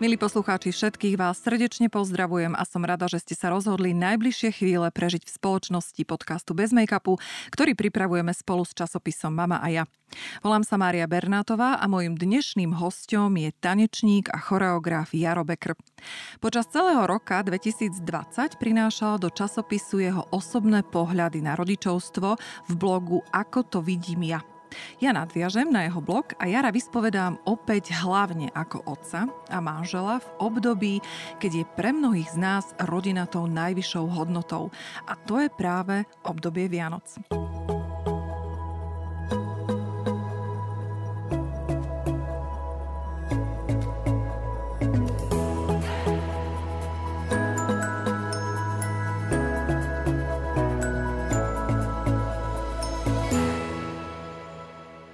Milí poslucháči, všetkých vás srdečne pozdravujem a som rada, že ste sa rozhodli najbližšie chvíle prežiť v spoločnosti podcastu Bez make-upu, ktorý pripravujeme spolu s časopisom Mama a ja. Volám sa Mária Bernátová a mojim dnešným hostom je tanečník a choreograf Jaro Bekr. Počas celého roka 2020 prinášal do časopisu jeho osobné pohľady na rodičovstvo v blogu Ako to vidím ja. Ja nadviažem na jeho blog a Jara vyspovedám opäť hlavne ako otca a manžela v období, keď je pre mnohých z nás rodina tou najvyššou hodnotou. A to je práve obdobie Vianoc.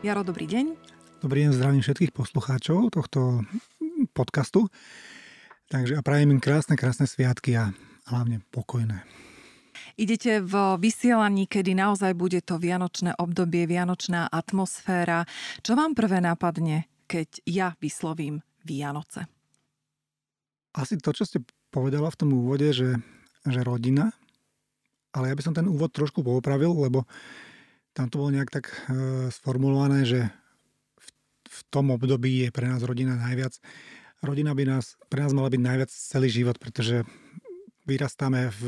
Jaro, dobrý deň. Dobrý deň, zdravím všetkých poslucháčov tohto podcastu. Takže a prajem im krásne, krásne sviatky a hlavne pokojné. Idete v vysielaní, kedy naozaj bude to vianočné obdobie, vianočná atmosféra. Čo vám prvé napadne, keď ja vyslovím Vianoce? Asi to, čo ste povedala v tom úvode, že, že rodina, ale ja by som ten úvod trošku poopravil, lebo tam to bolo nejak tak e, sformulované, že v, v tom období je pre nás rodina najviac. Rodina by nás, pre nás mala byť najviac celý život, pretože vyrastáme v,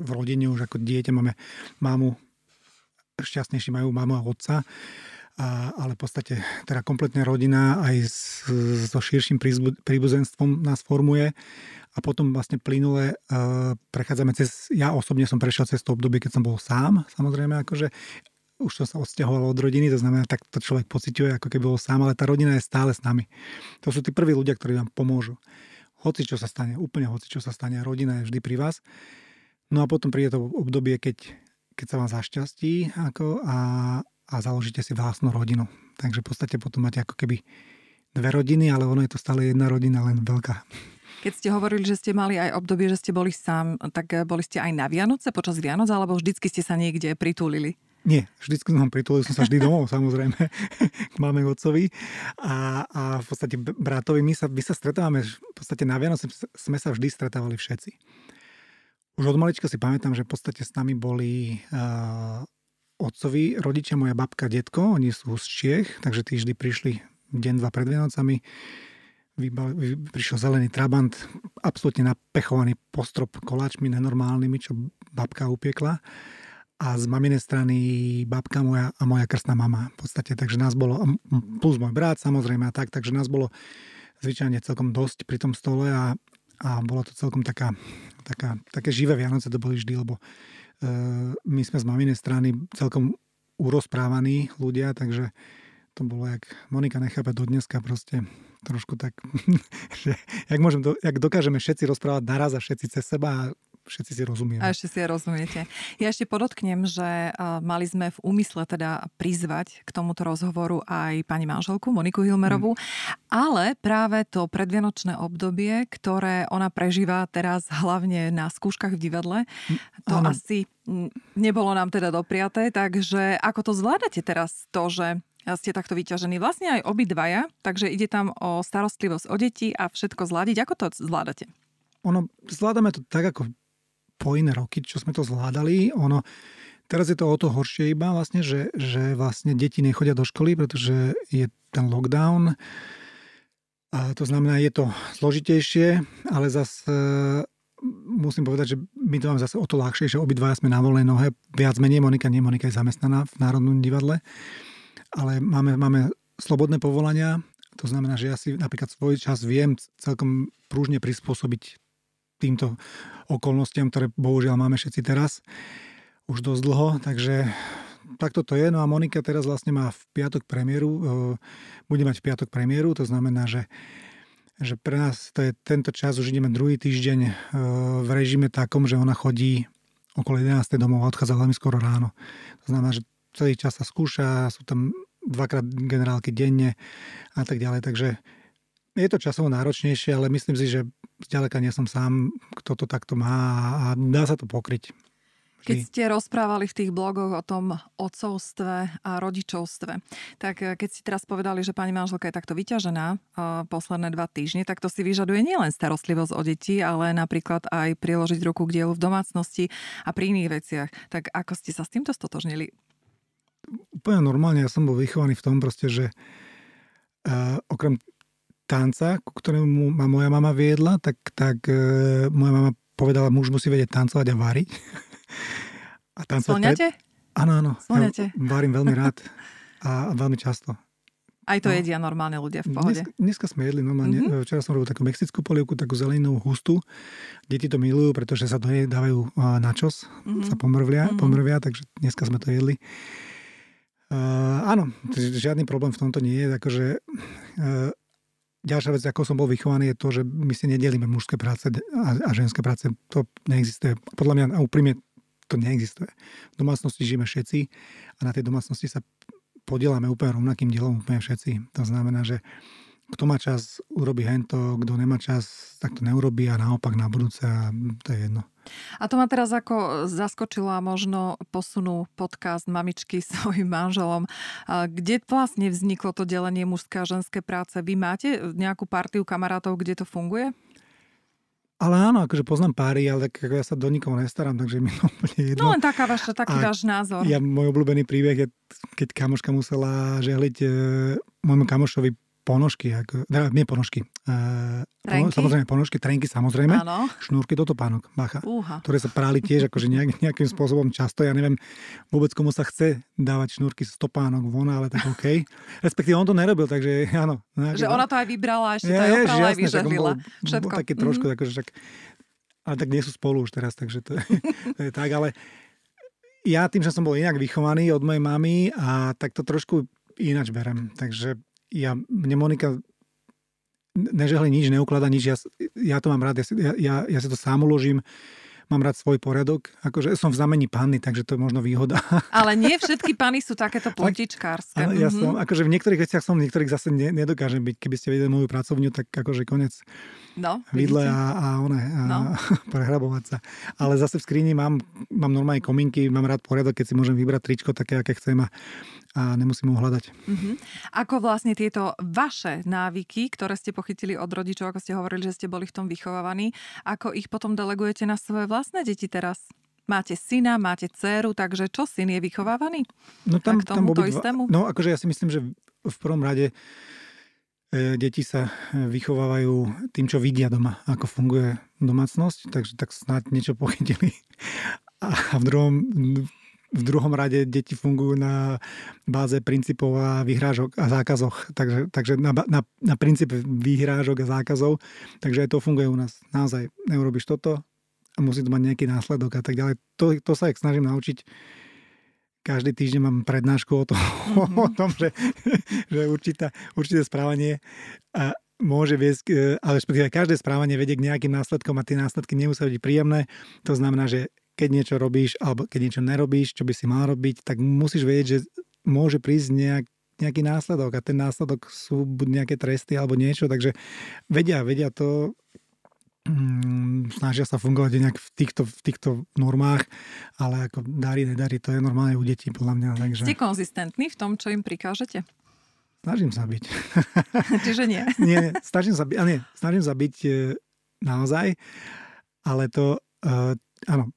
v rodine už ako dieťa, máme mamu, šťastnejší majú mamu a otca, a, ale v podstate teda kompletne rodina aj s, so širším príbuzenstvom nás formuje a potom vlastne plynule uh, prechádzame cez, ja osobne som prešiel cez to obdobie, keď som bol sám, samozrejme, akože už som sa odsťahoval od rodiny, to znamená, tak to človek pociťuje, ako keby bol sám, ale tá rodina je stále s nami. To sú tí prví ľudia, ktorí vám pomôžu. Hoci čo sa stane, úplne hoci čo sa stane, rodina je vždy pri vás. No a potom príde to obdobie, keď, keď sa vám zašťastí ako a, a založíte si vlastnú rodinu. Takže v podstate potom máte ako keby dve rodiny, ale ono je to stále jedna rodina, len veľká. Keď ste hovorili, že ste mali aj obdobie, že ste boli sám, tak boli ste aj na Vianoce počas Vianoc, alebo vždycky ste sa niekde pritúlili? Nie, vždycky som pritulil som sa vždy domov, samozrejme, k máme otcovi a, a v podstate bratovi. My sa, my sa stretávame, v podstate na Vianoce sme sa vždy stretávali všetci. Už od malička si pamätám, že v podstate s nami boli uh, otcovi, rodičia, moja babka, detko, oni sú z Čiech, takže tí vždy prišli deň, dva pred Vianocami. Vybal, vy, prišiel zelený trabant, absolútne napechovaný postrop koláčmi nenormálnymi, čo babka upiekla a z maminej strany babka moja a moja krstná mama v podstate. Takže nás bolo, plus môj brat samozrejme a tak, takže nás bolo zvyčajne celkom dosť pri tom stole a, a bolo to celkom taká, taká, také živé Vianoce to boli vždy, lebo e, my sme z maminej strany celkom urozprávaní ľudia, takže to bolo, jak Monika nechápe do dneska proste trošku tak, že jak, môžem, jak dokážeme všetci rozprávať naraz a všetci cez seba a všetci si rozumieme. A ešte si rozumiete. Ja ešte podotknem, že mali sme v úmysle teda prizvať k tomuto rozhovoru aj pani manželku Moniku Hilmerovú, hmm. ale práve to predvianočné obdobie, ktoré ona prežíva teraz hlavne na skúškach v divadle, hm, to ano. asi nebolo nám teda dopriaté, takže ako to zvládate teraz to, že ste takto vyťažení vlastne aj obidvaja, takže ide tam o starostlivosť o deti a všetko zladiť. Ako to zvládate? Ono, zvládame to tak, ako po roky, čo sme to zvládali. Ono, teraz je to o to horšie iba vlastne, že, že vlastne deti nechodia do školy, pretože je ten lockdown. A to znamená, je to zložitejšie, ale zase musím povedať, že my to máme zase o to ľahšie, že obidvaja sme na voľnej nohe, viac menej Monika, nie Monika je zamestnaná v Národnom divadle, ale máme, máme slobodné povolania, to znamená, že ja si napríklad svoj čas viem celkom prúžne prispôsobiť týmto okolnostiam, ktoré bohužiaľ máme všetci teraz už dosť dlho, takže takto to je. No a Monika teraz vlastne má v piatok premiéru, e, bude mať v piatok premiéru, to znamená, že že pre nás to je tento čas, už ideme druhý týždeň e, v režime takom, že ona chodí okolo 11. domov a odchádza veľmi skoro ráno. To znamená, že celý čas sa skúša, sú tam dvakrát generálky denne a tak ďalej. Takže je to časovo náročnejšie, ale myslím si, že zďaleka nie som sám, kto to takto má a dá sa to pokryť. Keď ste rozprávali v tých blogoch o tom otcovstve a rodičovstve, tak eh, keď si teraz povedali, že pani manželka je takto vyťažená uh, posledné dva týždne, tak to si vyžaduje nielen starostlivosť o deti, ale napríklad aj priložiť ruku k dielu v domácnosti a pri iných veciach. Tak ako ste sa s týmto stotožnili? Úplne normálne, ja som bol vychovaný v tom proste, že uh, okrem tanca, ku ktorému ma moja mama viedla, tak, tak uh, moja mama povedala, muž musí vedieť tancovať a variť. A Spĺňate? Pred... Áno, áno. Spĺňate? Ja varím veľmi rád a veľmi často. Aj to no. jedia normálne ľudia v pohode. Dneska, dneska sme jedli normálne. Mm-hmm. Včera som robil takú mexickú polievku, takú zelenú hustú. Deti to milujú, pretože sa do nej dávajú na čos, mm-hmm. sa pomrvia, mm-hmm. pomrvia, takže dneska sme to jedli. Uh, áno, žiadny problém v tomto nie je. Akože, uh, ďalšia vec, ako som bol vychovaný, je to, že my si nedelíme mužské práce a, a ženské práce. To neexistuje. Podľa mňa, a úprimne, to neexistuje. V domácnosti žijeme všetci a na tej domácnosti sa podielame úplne rovnakým dielom úplne všetci. To znamená, že kto má čas, urobí hento, kto nemá čas, tak to neurobí a naopak na budúce a to je jedno. A to ma teraz ako zaskočilo a možno posunú podcast mamičky svojim manželom. Kde vlastne vzniklo to delenie mužské a ženské práce? Vy máte nejakú partiu kamarátov, kde to funguje? Ale áno, akože poznám páry, ale tak ja sa do nikoho nestarám, takže mi to úplne jedno. No len taká vaša, taký a váš názor. Ja, môj obľúbený príbeh je, keď kamoška musela žehliť e, môjmu kamošovi ponožky, ako, nie ponožky, uh, pono, samozrejme ponožky, trenky samozrejme, ano. šnúrky do topánok, bacha, Uha. ktoré sa práli tiež akože nejak, nejakým spôsobom často, ja neviem vôbec komu sa chce dávať šnúrky z topánok von, ale tak OK. Respektíve on to nerobil, takže áno. Že ona to aj vybrala, ešte ja, to aj oprala, aj vyžehlila. Všetko. Bol taký trošku, mm-hmm. akože však, ale tak nie sú spolu už teraz, takže to, to je tak, ale ja tým, že som bol inak vychovaný od mojej mamy a tak to trošku ináč berem. Takže ja, mne Monika nežehli nič, neuklada nič, ja, ja to mám rád, ja, ja, ja si to sám uložím, mám rád svoj poriadok, akože som v znamení panny, takže to je možno výhoda. Ale nie všetky panny sú takéto pletičkárske. Ale ja som, mhm. akože v niektorých veciach som, v niektorých zase ne, nedokážem byť. Keby ste videli moju pracovňu, tak akože konec no, vidle a, a, one, a no. prehrabovať sa. Ale zase v skrini mám, mám normálne kominky, mám rád poriadok, keď si môžem vybrať tričko také, aké chcem a a nemusím ho hľadať. Uh-huh. Ako vlastne tieto vaše návyky, ktoré ste pochytili od rodičov, ako ste hovorili, že ste boli v tom vychovávaní, ako ich potom delegujete na svoje vlastné deti teraz? Máte syna, máte dceru, takže čo, syn je vychovávaný? No tam, k tomu tam istému? No akože ja si myslím, že v prvom rade e, deti sa vychovávajú tým, čo vidia doma, ako funguje domácnosť, takže tak snáď niečo pochytili. A v druhom, v druhom rade deti fungujú na báze princípov a vyhrážok a zákazoch. Takže, takže na, na, na princípe vyhrážok a zákazov. Takže aj to funguje u nás. Naozaj, neurobiš toto a musí to mať nejaký následok a tak ďalej. To, to sa snažím naučiť. Každý týždeň mám prednášku o, to, mm-hmm. o tom, že, že určitá, určité správanie a môže viesť, ale respektíve každé správanie vedie k nejakým následkom a tie následky nemusia byť príjemné. To znamená, že keď niečo robíš alebo keď niečo nerobíš, čo by si mal robiť, tak musíš vedieť, že môže prísť nejak, nejaký následok a ten následok sú buď nejaké tresty alebo niečo, takže vedia, vedia to, mm, snažia sa fungovať nejak v týchto, v týchto normách, ale ako darí, nedarí, to je normálne u detí podľa mňa. Takže... Ste konzistentní v tom, čo im prikážete? Snažím sa byť. Čiže nie? nie, snažím sa byť, a nie, snažím sa byť e, naozaj, ale to, uh, áno,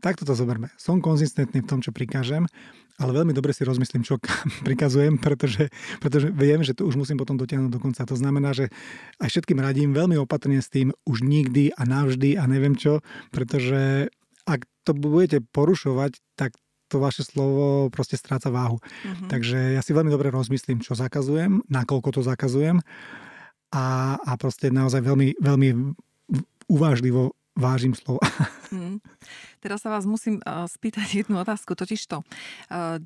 takto to zoberme. Som konzistentný v tom, čo prikážem, ale veľmi dobre si rozmyslím, čo prikazujem, pretože, pretože viem, že to už musím potom dotiahnuť do konca. To znamená, že aj všetkým radím veľmi opatrne s tým už nikdy a navždy a neviem čo, pretože ak to budete porušovať, tak to vaše slovo proste stráca váhu. Uh-huh. Takže ja si veľmi dobre rozmyslím, čo zakazujem, nakoľko to zakazujem a, a proste naozaj veľmi, veľmi uvážlivo vážim slova. Hmm. Teraz sa vás musím uh, spýtať jednu otázku, totiž to. Uh,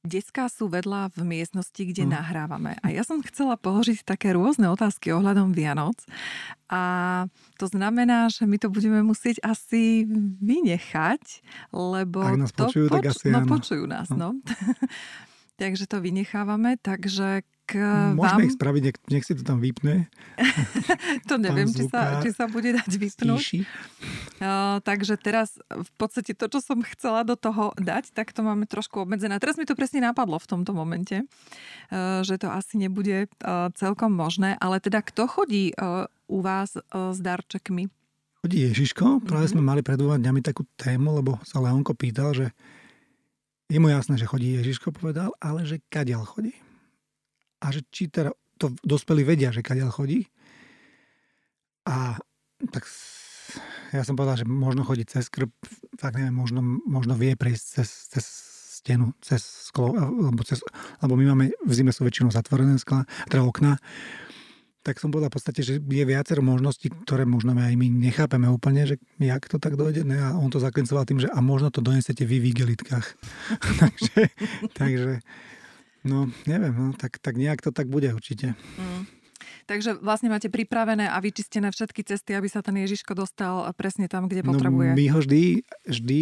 Deská sú vedľa v miestnosti, kde mm. nahrávame. A ja som chcela položiť také rôzne otázky ohľadom Vianoc. A to znamená, že my to budeme musieť asi vynechať, lebo... Ak nás to počujú, poč- tak asi no, áno. počujú nás, no. no. takže to vynechávame. Takže tak uh, Môžeme vám... ich spraviť, nech, nech si to tam vypne. to neviem, či sa, či sa bude dať vypnúť. Uh, takže teraz v podstate to, čo som chcela do toho dať, tak to máme trošku obmedzené. Teraz mi to presne napadlo v tomto momente, uh, že to asi nebude uh, celkom možné. Ale teda kto chodí uh, u vás uh, s darčekmi? Chodí Ježiško. Práve mm-hmm. sme mali pred dňami takú tému, lebo sa Leonko pýtal, že je mu jasné, že chodí Ježiško, povedal, ale že kadiaľ chodí. A že či teda to dospelí vedia, že kadiaľ chodí. A tak ja som povedal, že možno chodí cez krb, tak neviem, možno, možno vie prejsť cez, cez stenu, cez sklo, alebo, cez, alebo my máme, v zime sú väčšinou zatvorené skla, teda okna, tak som povedal v podstate, že je viacero možností, ktoré možno aj my nechápeme úplne, že jak to tak dojde. Ne? A on to zaklincoval tým, že a možno to donesete vy v igelitkách. takže, takže, no neviem, no, tak, tak nejak to tak bude určite. Mm. Takže vlastne máte pripravené a vyčistené všetky cesty, aby sa ten Ježiško dostal presne tam, kde no, potrebuje. No, my ho vždy, vždy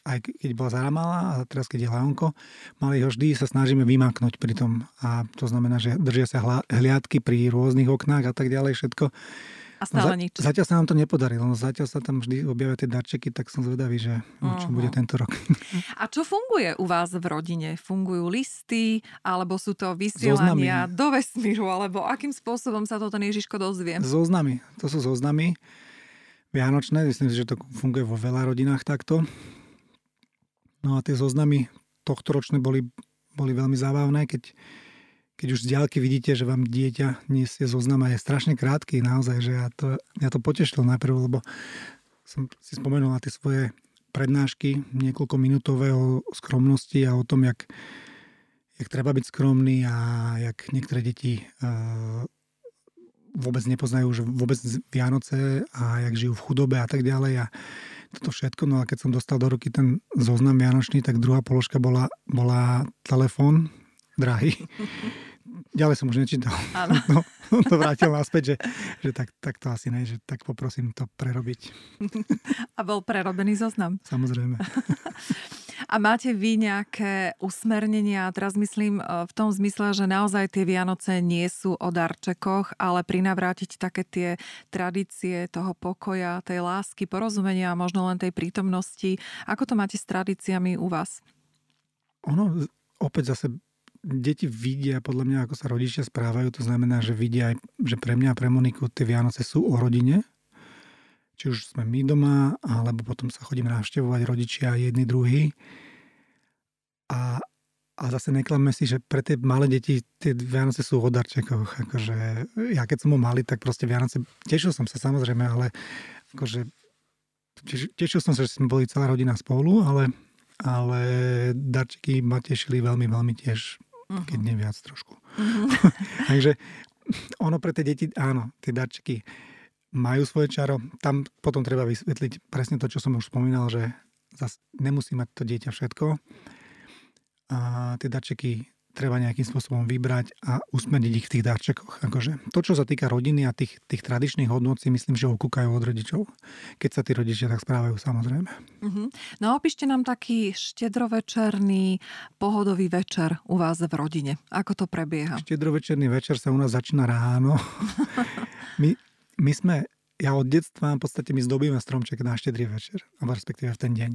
aj keď bola Zara malá a teraz keď je Leonko, malý ho vždy sa snažíme vymaknúť pri tom. A to znamená, že držia sa hliadky pri rôznych oknách a tak ďalej všetko. A stále no, nič. Zatiaľ sa nám to nepodarilo, no zatiaľ sa tam vždy objavia tie darčeky, tak som zvedavý, že uh-huh. čo bude tento rok. A čo funguje u vás v rodine? Fungujú listy, alebo sú to vysielania zoznamy. do vesmíru, alebo akým spôsobom sa to ten Ježiško dozvie? Zoznamy. To sú zoznamy vianočné, myslím si, že to funguje vo veľa rodinách takto. No a tie zoznamy tohto ročné boli, boli veľmi zábavné, keď, keď už z diálky vidíte, že vám dieťa nesie zoznam a je strašne krátky naozaj, že ja to, ja to potešil najprv, lebo som si spomenul na tie svoje prednášky niekoľko minútové o skromnosti a o tom, jak, jak treba byť skromný a jak niektoré deti uh, vôbec nepoznajú že vôbec Vianoce a jak žijú v chudobe a tak ďalej. A toto všetko. No a keď som dostal do ruky ten zoznam Vianočný, tak druhá položka bola, bola telefón drahý. Ďalej som už nečítal. Áno. No, to vrátil naspäť, že, že tak, tak to asi ne, že tak poprosím to prerobiť. A bol prerobený zoznam? Samozrejme. A máte vy nejaké usmernenia, teraz myslím e, v tom zmysle, že naozaj tie Vianoce nie sú o darčekoch, ale prinavrátiť také tie tradície toho pokoja, tej lásky, porozumenia a možno len tej prítomnosti. Ako to máte s tradíciami u vás? Ono opäť zase deti vidia podľa mňa, ako sa rodičia správajú. To znamená, že vidia aj, že pre mňa a pre Moniku tie Vianoce sú o rodine, či už sme my doma, alebo potom sa chodíme navštevovať rodičia jedni druhý. A, a zase neklamme si, že pre tie malé deti tie Vianoce sú o darčekoch. Akože, ja keď som ho mali, tak proste Vianoce, tešil som sa samozrejme, ale akože, tešil som sa, že sme boli celá rodina spolu, ale, ale darčeky ma tešili veľmi, veľmi tiež, uh-huh. keď nie viac trošku. Uh-huh. Takže ono pre tie deti, áno, tie darčeky majú svoje čaro. Tam potom treba vysvetliť presne to, čo som už spomínal, že zas nemusí mať to dieťa všetko. A tie darčeky treba nejakým spôsobom vybrať a usmerniť ich v tých darčekoch. Akože to, čo sa týka rodiny a tých, tých tradičných hodnot, si myslím, že ho kúkajú od rodičov. Keď sa tí rodičia tak správajú, samozrejme. Uh-huh. No opíšte nám taký štedrovečerný, pohodový večer u vás v rodine. Ako to prebieha? Štedrovečerný večer sa u nás začína ráno. My my sme, ja od detstva v podstate my zdobíme stromček na štedrý večer, alebo respektíve v ten deň.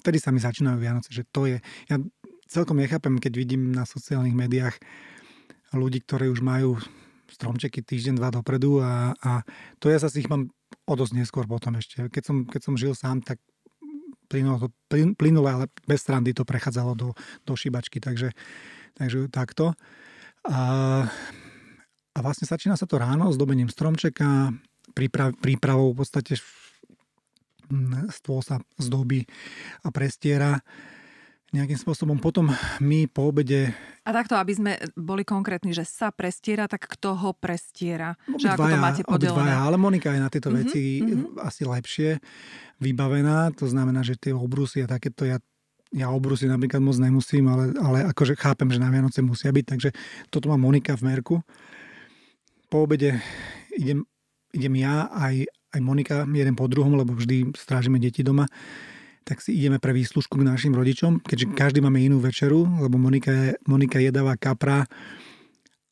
Vtedy sa mi začínajú Vianoce, že to je... Ja celkom nechápem, keď vidím na sociálnych médiách ľudí, ktorí už majú stromčeky týždeň, dva dopredu a, a to ja zase ich mám o dosť neskôr potom ešte. Keď som, keď som žil sám, tak plynulo, plynule, ale bez strandy to prechádzalo do, do šibačky, takže, takže takto. A a vlastne začína sa to ráno s dobením stromčeka, príprav, prípravou v podstate stôl sa zdobí a prestiera nejakým spôsobom. Potom my po obede... A takto, aby sme boli konkrétni, že sa prestiera, tak kto ho prestiera? Že ako to máte podelené? ale Monika je na tieto mm-hmm, veci mm-hmm. asi lepšie vybavená. To znamená, že tie obrusy a takéto ja ja obrusy napríklad moc nemusím, ale, ale akože chápem, že na Vianoce musia byť, takže toto má Monika v merku po obede idem, idem ja aj, aj Monika jeden po druhom, lebo vždy strážime deti doma, tak si ideme pre výslužku k našim rodičom, keďže každý máme inú večeru, lebo Monika, je, Monika jedáva kapra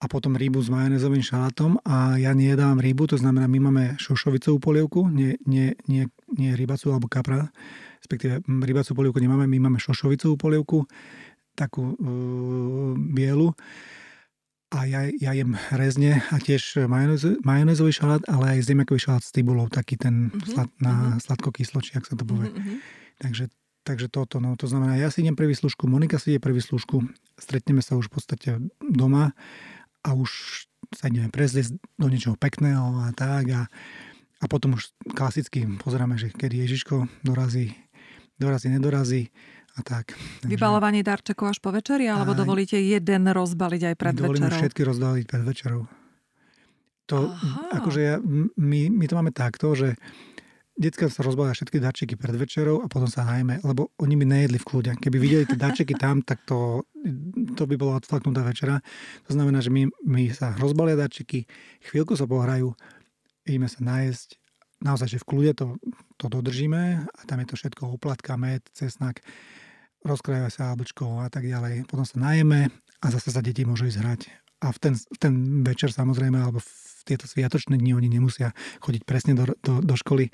a potom rybu s majonézovým šalátom a ja nejedávam rybu, to znamená, my máme šošovicovú polievku, nie, nie, nie, nie rybacú alebo kapra, respektíve rybacú polievku nemáme, my máme šošovicovú polievku, takú uh, bielu a ja, ja jem rezne a tiež majonéz, majonézový šalát, ale aj zemiakový šalát s tibulou, taký ten uh-huh, slad, na uh-huh. sladko-kyslo, či ak sa to povie. Uh-huh. Takže, takže toto, no to znamená, ja si idem pre výslužku, Monika si ide pre výslužku, stretneme sa už v podstate doma a už sa ideme prezliesť do niečoho pekného a tak a, a potom už klasicky pozeráme, že kedy Ježiško dorazí, dorazí, nedorazí a tak. Takže... Vybalovanie darčekov až po večeri, alebo aj... dovolíte jeden rozbaliť aj pred Dovolíme večerou? všetky rozbaliť pred večerou. To, akože ja, my, my to máme takto, že Detská sa rozbalia všetky darčeky pred večerou a potom sa najmä, lebo oni by nejedli v kľude. Keby videli tie darčeky tam, tak to, to by bolo odflaknutá večera. To znamená, že my, my sa rozbalia darčeky, chvíľku sa pohrajú, ideme sa nájsť, naozaj, že v kľude to, to dodržíme a tam je to všetko oplatka, med, cesnak, rozkrajuje sa jablčko a tak ďalej. Potom sa najeme a zase sa deti môžu ísť hrať. A v ten, v ten večer samozrejme, alebo v tieto sviatočné dni oni nemusia chodiť presne do, do, do školy, e,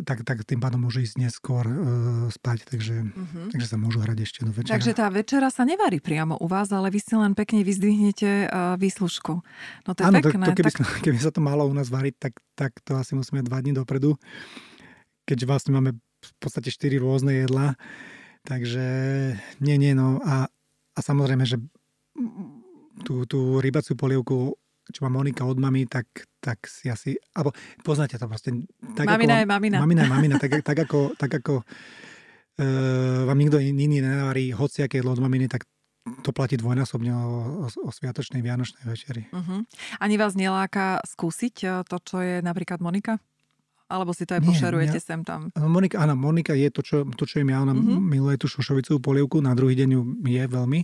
tak, tak tým pádom môžu ísť neskôr uh, spať, takže, uh-huh. takže sa môžu hrať ešte do večera. Takže tá večera sa nevarí priamo u vás, ale vy si len pekne vyzdvihnete uh, výslužku. No to je Áno, pekné. To, to keby, tak... keby sa to malo u nás variť, tak, tak to asi musíme dva dní dopredu, keďže vlastne máme v podstate štyri rôzne jedlá. Takže nie, nie, no a, a samozrejme, že tú, tú rybaciu polievku čo má Monika od mami, tak, tak si asi, alebo poznáte to proste. Tak mamina ako, je mamina. Mamina je mamina, tak, tak ako, tak ako e, vám nikto iný nenavarí hociaké jedlo od maminy, tak to platí dvojnásobne o, o, o sviatočnej Vianočnej večeri. Uh-huh. Ani vás neláka skúsiť e, to, čo je napríklad Monika? Alebo si to aj Nie, pošerujete ja, sem tam? Monika, áno, Monika je to, čo, to, čo im ja, ona uh-huh. miluje tú šošovicovú polievku, na druhý deň ju je veľmi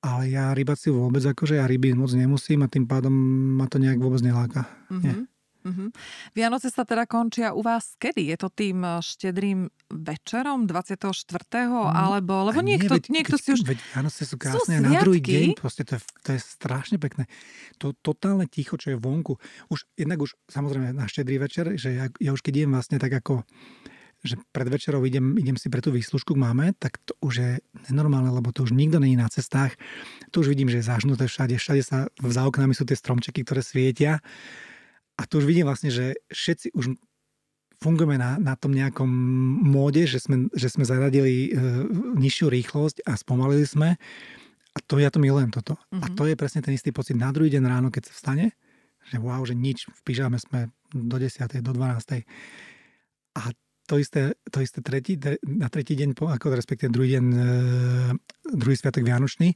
ale ja rybaciu vôbec akože ja ryby moc nemusím a tým pádom ma to nejak vôbec neláka. Mm-hmm. Nie. Mm-hmm. Vianoce sa teda končia u vás kedy? Je to tým eh, štedrým večerom 24. Mm, alebo, lebo nie, niekto, veď, niekto keď, si už... Veď Vianoce sú krásne sú na druhý deň, proste to je, to je strašne pekné. To totálne ticho, čo je vonku. Už, jednak už, samozrejme, na štedrý večer, že ja, ja už keď idem vlastne tak ako že pred večerou idem, idem si pre tú výslužku k máme, tak to už je nenormálne, lebo to už nikto není na cestách. To už vidím, že je zažnuté všade. Všade sa za oknami sú tie stromčeky, ktoré svietia. A tu už vidím vlastne, že všetci už fungujeme na, na tom nejakom móde, že sme, že sme zaradili e, nižšiu rýchlosť a spomalili sme. A to ja to milujem toto. Mm-hmm. A mhm. to je presne ten istý pocit na druhý deň ráno, keď sa vstane, že wow, že nič, v pyžame sme do 10. do 12. A to isté, to isté tretí, na tretí deň, ako respektíve druhý deň, e, druhý sviatok Vianočný.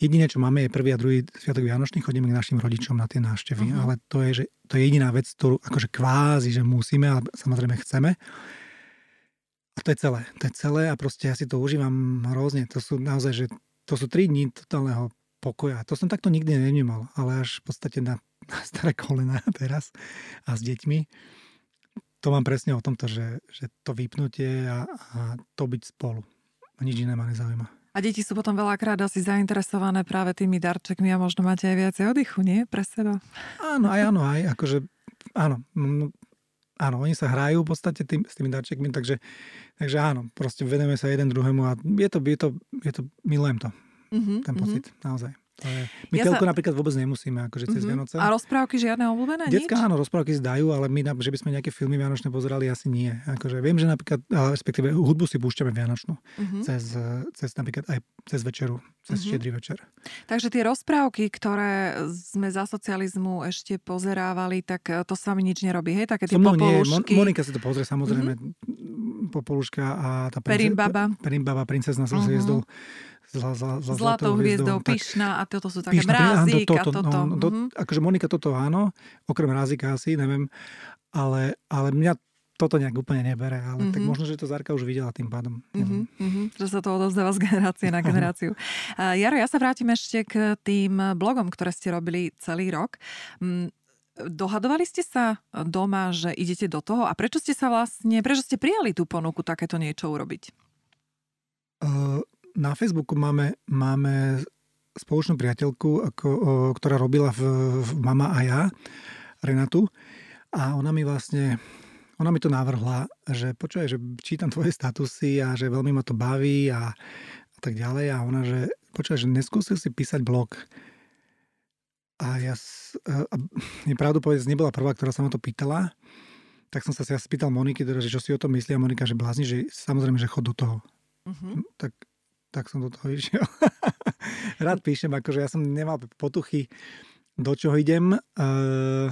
Jediné, čo máme, je prvý a druhý sviatok Vianočný, chodíme k našim rodičom na tie návštevy, uh-huh. ale to je, že, to je jediná vec, ktorú akože kvázi, že musíme, ale samozrejme chceme. A to je celé. To je celé a proste ja si to užívam hrozne. To sú naozaj, že to sú tri dní totálneho pokoja. To som takto nikdy nevnímal, ale až v podstate na, na staré kolena teraz a s deťmi to mám presne o tomto, že, že to vypnutie a, a to byť spolu. A nič iné ma nezaujíma. A deti sú potom veľakrát asi zainteresované práve tými darčekmi a možno máte aj viacej oddychu, nie? Pre seba. Áno, aj áno, aj akože, áno, no, áno, oni sa hrajú v podstate tým, s tými darčekmi, takže, takže áno, proste vedeme sa jeden druhému a je to, je to, je to milujem to, mm-hmm, ten pocit, mm-hmm. naozaj. My ja sa... napríklad vôbec nemusíme, akože cez mm-hmm. Vianoce. A rozprávky žiadne obľúbené? Detská áno, rozprávky zdajú, ale my, že by sme nejaké filmy Vianočné pozerali, asi nie. Akože viem, že napríklad, respektíve hudbu si púšťame Vianočnú. Mm-hmm. Cez, cez napríklad aj cez večeru, cez mm-hmm. štedrý večer. Takže tie rozprávky, ktoré sme za socializmu ešte pozerávali, tak e, to s vami nič nerobí, hej? Také tie popolušky. Nie, Mon- Monika si to pozrie, samozrejme. Mm-hmm. Popoluška a tá prince- Perin Baba, princezna sa mm-hmm zla, zla, zla, zlatou hviezdou, pyšná a toto sú také pyšná, mrázik to, to, a toto. No, mm-hmm. Akože Monika toto áno, okrem mrázika asi, neviem, ale, ale mňa toto nejak úplne nebere, ale mm-hmm. tak mhm. možno, že to Zarka už videla tým pádom. Mm-hmm, že sa to odovzdáva z generácie na generáciu. uh, Jaro, ja sa vrátim ešte k tým blogom, ktoré ste robili celý rok. Um, Dohadovali ste sa doma, že idete do toho a prečo ste sa vlastne, prečo ste prijali tú ponuku takéto niečo urobiť? Uh, na Facebooku máme, máme spoločnú priateľku, ako, ktorá robila v, v Mama a ja, Renatu. A ona mi vlastne, ona mi to navrhla, že počuje, že čítam tvoje statusy a že veľmi ma to baví a, a tak ďalej. A ona, že počuje, že neskúsil si písať blog. A ja, a, je pravdu povedať, nebola prvá, ktorá sa ma to pýtala. Tak som sa ja spýtal Moniky, teda, že čo si o tom myslí a Monika, že blázni, že samozrejme, že chod do toho. Uh-huh. Tak, tak som do toho išiel. Rád píšem, akože ja som nemal potuchy, do čoho idem. Uh,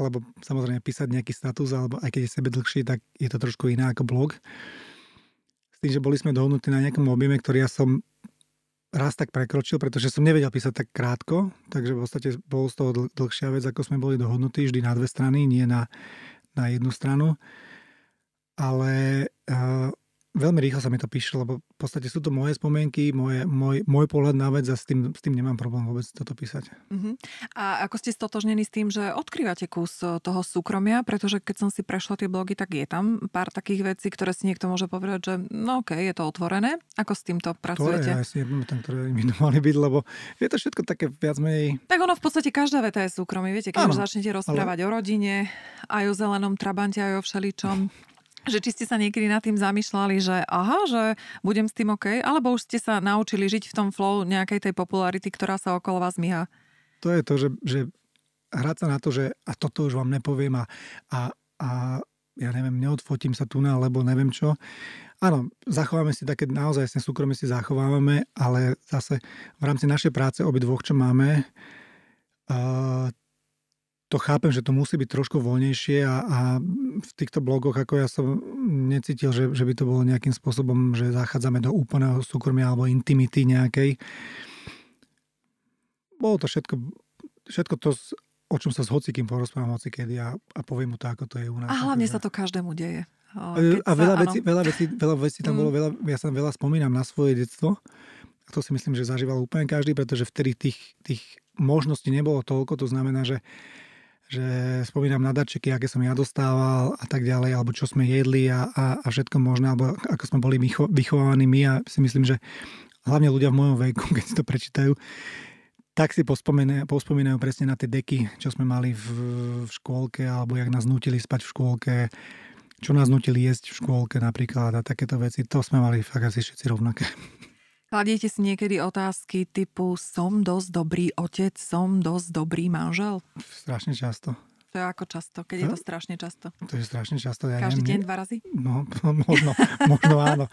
lebo samozrejme písať nejaký status, alebo aj keď je sebe dlhší, tak je to trošku iné ako blog. S tým, že boli sme dohodnutí na nejakom objeme, ktorý ja som raz tak prekročil, pretože som nevedel písať tak krátko, takže v podstate bol z toho dl- dlhšia vec, ako sme boli dohodnutí, vždy na dve strany, nie na, na jednu stranu. Ale uh, veľmi rýchlo sa mi to píše, lebo v podstate sú to moje spomienky, moje, môj, môj pohľad na vec a s tým, s tým nemám problém vôbec toto písať. Uh-huh. A ako ste stotožnení s tým, že odkrývate kus e, toho súkromia, pretože keď som si prešla tie blogy, tak je tam pár takých vecí, ktoré si niekto môže povedať, že no ok, je to otvorené. Ako s týmto pracujete? To je, ja si nepamätám, ktoré by to mali byť, lebo je to všetko také viac menej... Tak ono v podstate každá veta je súkromie. Viete, keď už začnete rozprávať ale... o rodine, aj o zelenom trabante, aj o všeličom, že či ste sa niekedy nad tým zamýšľali, že aha, že budem s tým OK, alebo už ste sa naučili žiť v tom flow nejakej tej popularity, ktorá sa okolo vás myha? To je to, že, že hrať sa na to, že a toto už vám nepoviem a, a, a ja neviem, neodfotím sa tu na, alebo neviem čo. Áno, zachováme si také, naozaj súkromie si zachovávame, ale zase v rámci našej práce obidvoch, čo máme, uh, to chápem, že to musí byť trošku voľnejšie a, a v týchto blogoch, ako ja som necítil, že, že by to bolo nejakým spôsobom, že zachádzame do úplného súkromia alebo intimity nejakej. Bolo to všetko, všetko to, o čom sa s hocikým porozprávam hocikedy a, a poviem mu to, ako to je u nás. A hlavne sa to každému deje. a veľa, sa, vecí, veľa, vecí, veľa vecí tam mm. bolo, veľa, ja sa veľa spomínam na svoje detstvo. A to si myslím, že zažíval úplne každý, pretože vtedy tých, tých možností nebolo toľko. To znamená, že že spomínam na darčeky, aké som ja dostával a tak ďalej, alebo čo sme jedli a, a, a všetko možné, alebo ako sme boli vychovaní my a si myslím, že hlavne ľudia v mojom veku, keď si to prečítajú, tak si pospomínajú presne na tie deky, čo sme mali v, v škôlke, alebo jak nás nutili spať v škôlke, čo nás nutili jesť v škôlke napríklad a takéto veci. To sme mali fakt asi všetci rovnaké. Kladiete si niekedy otázky typu som dosť dobrý otec, som dosť dobrý manžel? Strašne často. To je ako často? Keď je to strašne často? To je strašne často. Ja Každý neviem, deň, dva razy? No, možno, možno áno.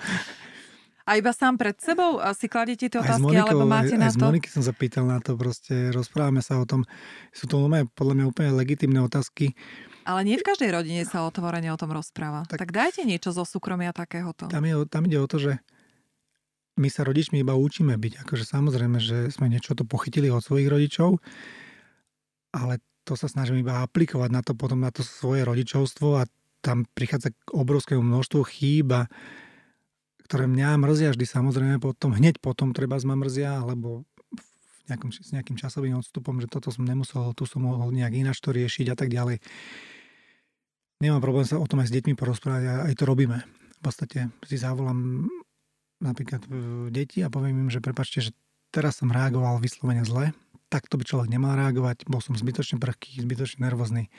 A iba sám pred sebou si kladete tie otázky, Monikou, alebo máte aj, na aj to? Aj z Moniky som sa pýtal na to, proste rozprávame sa o tom. Sú to podľa mňa úplne legitimné otázky. Ale nie v každej rodine sa otvorene o tom rozpráva. Tak, tak dajte niečo zo súkromia takéhoto. Tam, je, tam ide o to, že my sa rodičmi iba učíme byť. Akože samozrejme, že sme niečo to pochytili od svojich rodičov, ale to sa snažím iba aplikovať na to potom na to svoje rodičovstvo a tam prichádza k obrovskému množstvu chýb, a, ktoré mňa mrzia vždy samozrejme potom, hneď potom treba ma mrzia, alebo v nejakom, s nejakým časovým odstupom, že toto som nemusel, tu som mohol nejak ináč to riešiť a tak ďalej. Nemám problém sa o tom aj s deťmi porozprávať a aj to robíme. V podstate si zavolám napríklad deti a poviem im, že prepačte, že teraz som reagoval vyslovene zle, takto by človek nemal reagovať, bol som zbytočne prchký, zbytočne nervózny.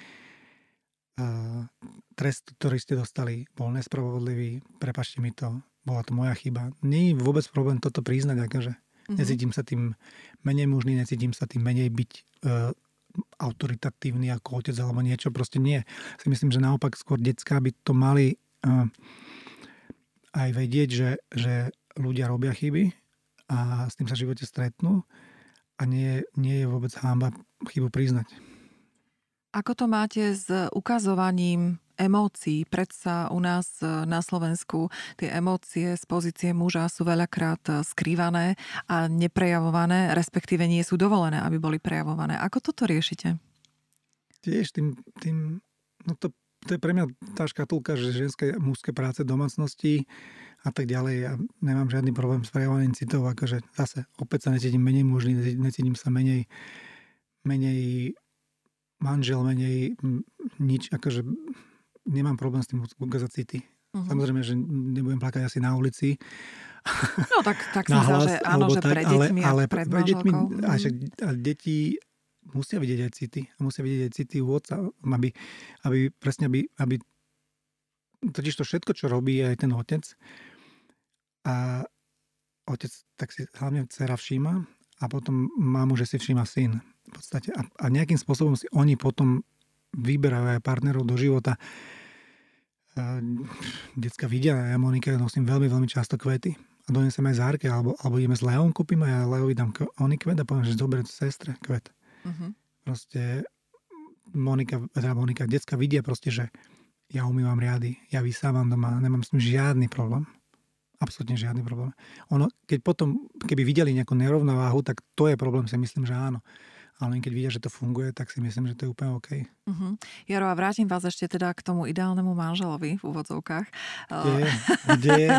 Trest, ktorý ste dostali, bol nespravodlivý, prepačte mi to, bola to moja chyba. Nie je vôbec problém toto priznať, akože mm-hmm. necítim sa tým menej mužný, necítim sa tým menej byť e, autoritatívny ako otec alebo niečo, proste nie. Si myslím, že naopak skôr detská by to mali e, aj vedieť, že, že ľudia robia chyby a s tým sa v živote stretnú a nie, nie je vôbec hámba chybu priznať. Ako to máte s ukazovaním emócií? Predsa u nás na Slovensku tie emócie z pozície muža sú veľakrát skrývané a neprejavované, respektíve nie sú dovolené, aby boli prejavované. Ako toto riešite? Tiež tým, tým no to to je pre mňa tá škatulka, že ženské mužské práce domácnosti a tak ďalej. Ja nemám žiadny problém s prejavovaním citov, akože zase opäť sa necítim menej mužný, necítim sa menej, menej manžel, menej nič, akože nemám problém s tým ukázať city. Uh-huh. Samozrejme, že nebudem plakať asi na ulici, No tak, tak si myslel, že áno, že tak, pre deťmi ale, ale pred pre deťmi, a manželkou. že a deti musia vidieť aj city. Musia vidieť aj city u otca, aby, aby presne, aby, aby totiž to všetko, čo robí aj ten otec, a otec tak si hlavne dcera všíma a potom mamu, že si všíma syn. V podstate. A, a nejakým spôsobom si oni potom vyberajú aj partnerov do života. A, decka vidia, ja Monika nosím veľmi, veľmi často kvety a donesem aj Zárke, alebo, alebo ideme s Leom, kúpim a ja Leovi dám oni kvet a poviem, že dobre, sestre, kvet. Mhm. Proste Monika, teda Monika, decka vidia proste, že ja umývam riady, ja vysávam doma, nemám s tým žiadny problém. Absolutne žiadny problém. Ono, keď potom, keby videli nejakú nerovnováhu, tak to je problém, si myslím, že áno. Ale len keď vidia, že to funguje, tak si myslím, že to je úplne OK. Uh-huh. Jaro, a vrátim vás ešte teda k tomu ideálnemu manželovi v úvodzovkách. Kde je? Kde je?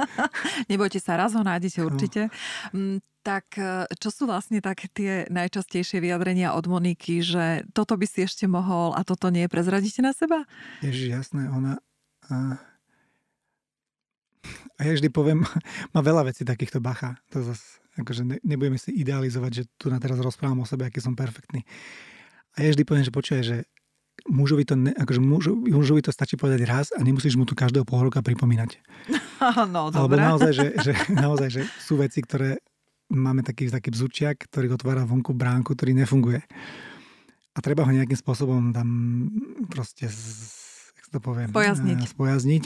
Nebojte sa, raz ho nájdete určite. No. Tak e, čo sú vlastne tak tie najčastejšie vyjadrenia od Moniky, že toto by si ešte mohol a toto nie, prezradíte na seba? Ježiš, jasné, ona... A, a ja vždy poviem, má veľa vecí takýchto bacha. To zase, akože ne, nebudeme si idealizovať, že tu na teraz rozprávam o sebe, aký som perfektný. A ja vždy poviem, že počuje, že mužovi to, ne, akože mužovi, mužovi to stačí povedať raz a nemusíš mu to každého pol roka pripomínať. no, Alebo naozaj že, že, naozaj, že sú veci, ktoré máme taký, taký bzučiak, ktorý otvára vonku bránku, ktorý nefunguje. A treba ho nejakým spôsobom tam proste, z, jak to poviem, Spojazniť. eh, spojazniť.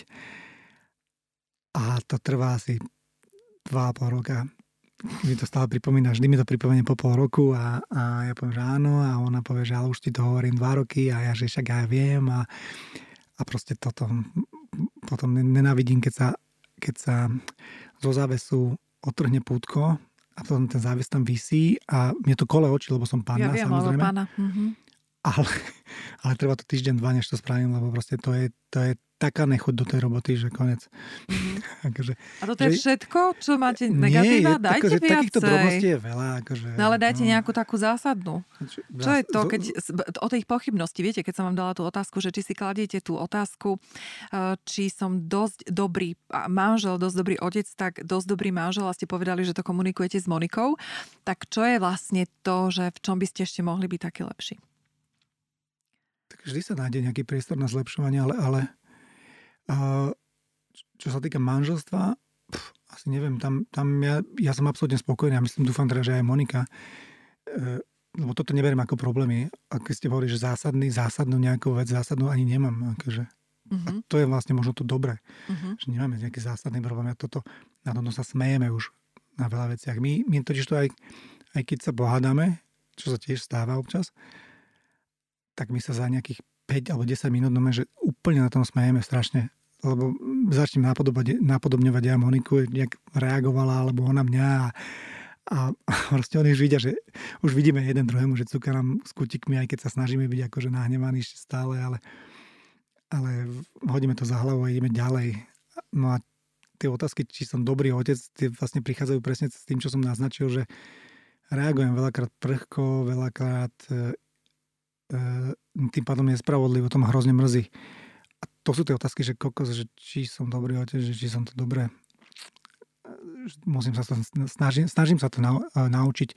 A to trvá asi 2,5 roka. Mi to stále pripomína, vždy mi to pripomenie po pol roku a, a ja poviem, že áno a ona povie, že ale už ti to hovorím dva roky a ja, že však ja viem a, a proste toto potom nenávidím, keď sa, keď sa zo závesu otrhne pútko a potom ten záves tam visí a mne to kole oči, lebo som ja pána, viem, ale samozrejme. pána. Mhm. Ale, ale treba to týždeň, dva, než to spravím, lebo proste to je, to je taká nechuť do tej roboty, že konec. Mhm. akože, A toto je Že- všetko, čo máte nie, negatíva? je, Dajte akože, takýchto drobností viacej. je veľa. Akože, No ale dajte nejakú takú zásadnú. Čo, Čo je to, keď o tej pochybnosti, viete, keď som vám dala tú otázku, že či si kladiete tú otázku, eh, či som dosť dobrý manžel, dosť dobrý otec, tak dosť dobrý manžel a ste povedali, že to komunikujete s Monikou, tak čo je vlastne to, že v čom by ste ešte mohli byť taký lepší? Tak vždy sa nájde nejaký priestor na zlepšovanie, ale, ale uh, čo sa týka manželstva, pf, asi neviem, tam, tam ja, ja som absolútne spokojný a myslím, dúfam teda, že aj Monika, uh, lebo toto neberiem ako problémy. A keď ste hovorili, že zásadný, zásadnú nejakú vec, zásadnú ani nemám. Akože. A Uh-huh, to je vlastne možno to dobré, uh-huh. že nemáme nejaký zásadný problém. A toto, na tomto sa smejeme už na veľa veciach. My, my totiž to aj, aj keď sa pohádame, čo sa tiež stáva občas, tak my sa za nejakých 5 alebo 10 minút, no že úplne na tom smejeme strašne. Lebo začnem napodobňovať ja Moniku, nejak reagovala, alebo ona mňa a, a, proste oni už vidia, že už vidíme jeden druhému, že cúka nám s kutikmi, aj keď sa snažíme byť akože nahnevaní stále, ale, ale hodíme to za hlavu a ideme ďalej. No a tie otázky, či som dobrý otec, tie vlastne prichádzajú presne s tým, čo som naznačil, že reagujem veľakrát prchko, veľakrát e, tým pádom nespravodlivo, to ma hrozne mrzí. A to sú tie otázky, že kokos, že či som dobrý otec, že či som to dobré. Musím sa to, snažím, snažím sa to nau, naučiť